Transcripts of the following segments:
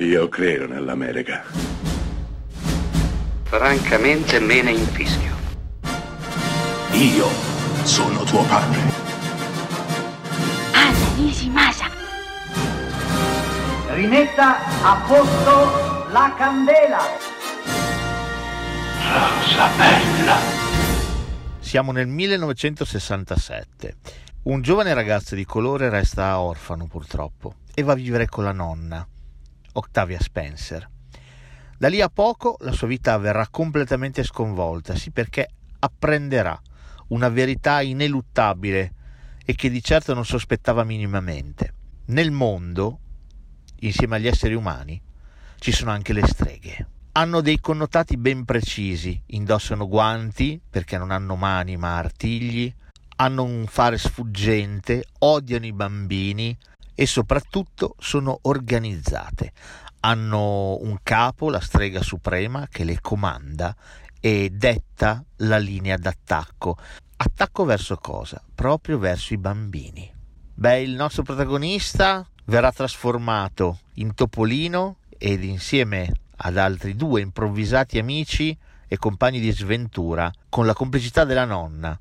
Io credo nell'America. Francamente me ne infischio. Io sono tuo padre. Anna Nishimasa. Rimetta a posto la candela. Rosa bella. Siamo nel 1967. Un giovane ragazzo di colore resta orfano purtroppo e va a vivere con la nonna, Octavia Spencer. Da lì a poco la sua vita verrà completamente sconvolta, sì perché apprenderà una verità ineluttabile e che di certo non sospettava minimamente. Nel mondo, insieme agli esseri umani, ci sono anche le streghe. Hanno dei connotati ben precisi, indossano guanti perché non hanno mani ma artigli, hanno un fare sfuggente, odiano i bambini e soprattutto sono organizzate. Hanno un capo, la strega suprema, che le comanda e detta la linea d'attacco. Attacco verso cosa? Proprio verso i bambini. Beh, il nostro protagonista verrà trasformato in topolino ed insieme ad altri due improvvisati amici e compagni di sventura, con la complicità della nonna,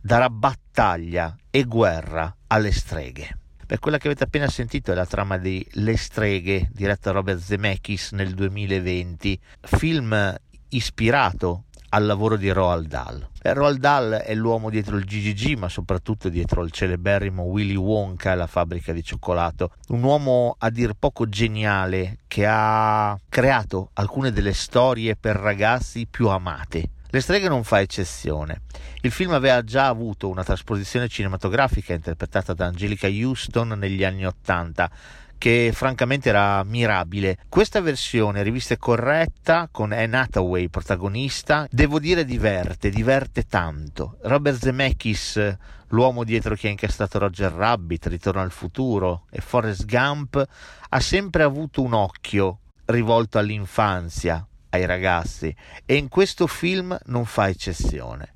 darà battaglia e guerra alle streghe. Per quella che avete appena sentito è la trama di Le streghe, diretta da Robert Zemeckis nel 2020, film ispirato al lavoro di Roald Dahl. Roald Dahl è l'uomo dietro il GGG, ma soprattutto dietro il celeberrimo Willy Wonka e la fabbrica di cioccolato. Un uomo a dir poco geniale che ha creato alcune delle storie per ragazzi più amate le streghe non fa eccezione. Il film aveva già avuto una trasposizione cinematografica interpretata da Angelica Houston negli anni Ottanta, che francamente era mirabile. Questa versione, rivista e corretta, con Anne Hathaway protagonista, devo dire diverte, diverte tanto. Robert Zemeckis, l'uomo dietro chi ha incastrato Roger Rabbit, Ritorno al futuro e Forrest Gump, ha sempre avuto un occhio rivolto all'infanzia, ai ragazzi. E in questo film non fa eccezione.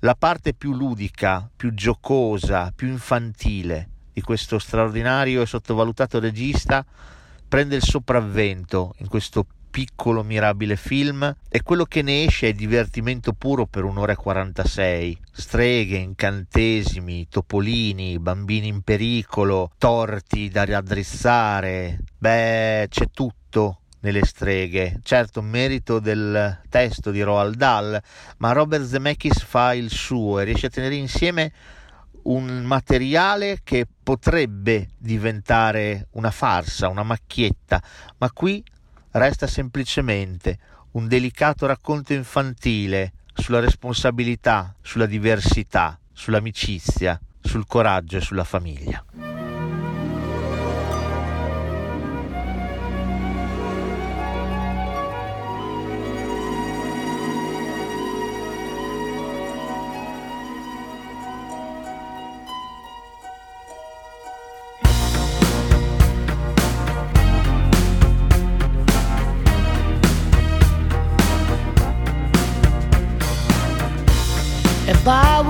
La parte più ludica, più giocosa, più infantile di questo straordinario e sottovalutato regista prende il sopravvento in questo piccolo mirabile film e quello che ne esce è divertimento puro per un'ora e 46 streghe, incantesimi, topolini, bambini in pericolo, torti da raddrizzare beh c'è tutto nelle streghe. Certo, merito del testo di Roald Dahl, ma Robert Zemeckis fa il suo e riesce a tenere insieme un materiale che potrebbe diventare una farsa, una macchietta, ma qui resta semplicemente un delicato racconto infantile sulla responsabilità, sulla diversità, sull'amicizia, sul coraggio e sulla famiglia.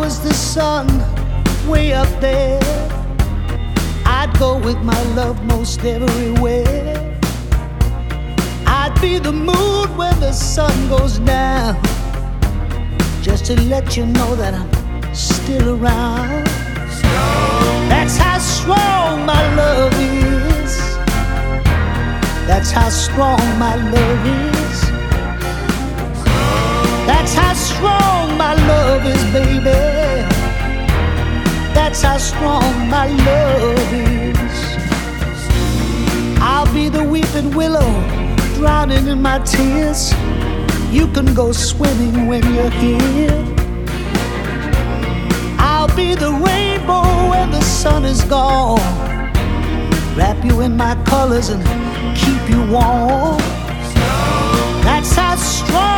Was the sun way up there, I'd go with my love most everywhere. I'd be the moon when the sun goes down, just to let you know that I'm still around. That's how strong my love is. That's how strong my love is. That's how strong my love is, baby. That's how strong my love is. I'll be the weeping willow, drowning in my tears. You can go swimming when you're here. I'll be the rainbow when the sun is gone. Wrap you in my colors and keep you warm. That's how strong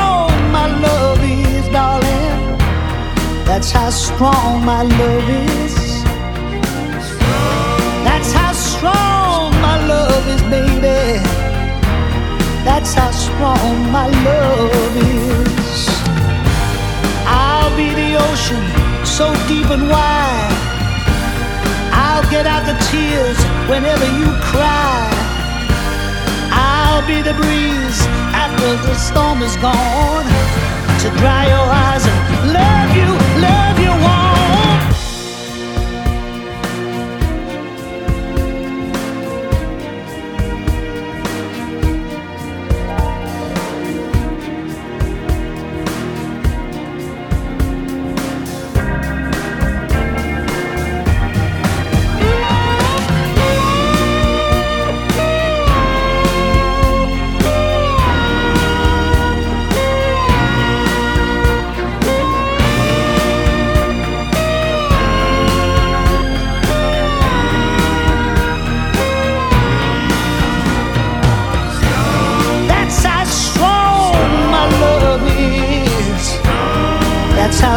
That's how strong my love is. That's how strong my love is, baby. That's how strong my love is. I'll be the ocean, so deep and wide. I'll get out the tears whenever you cry. I'll be the breeze after the storm is gone to dry your eyes.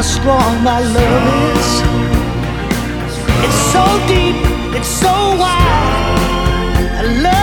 strong my love is. It's so deep, it's so wide. I love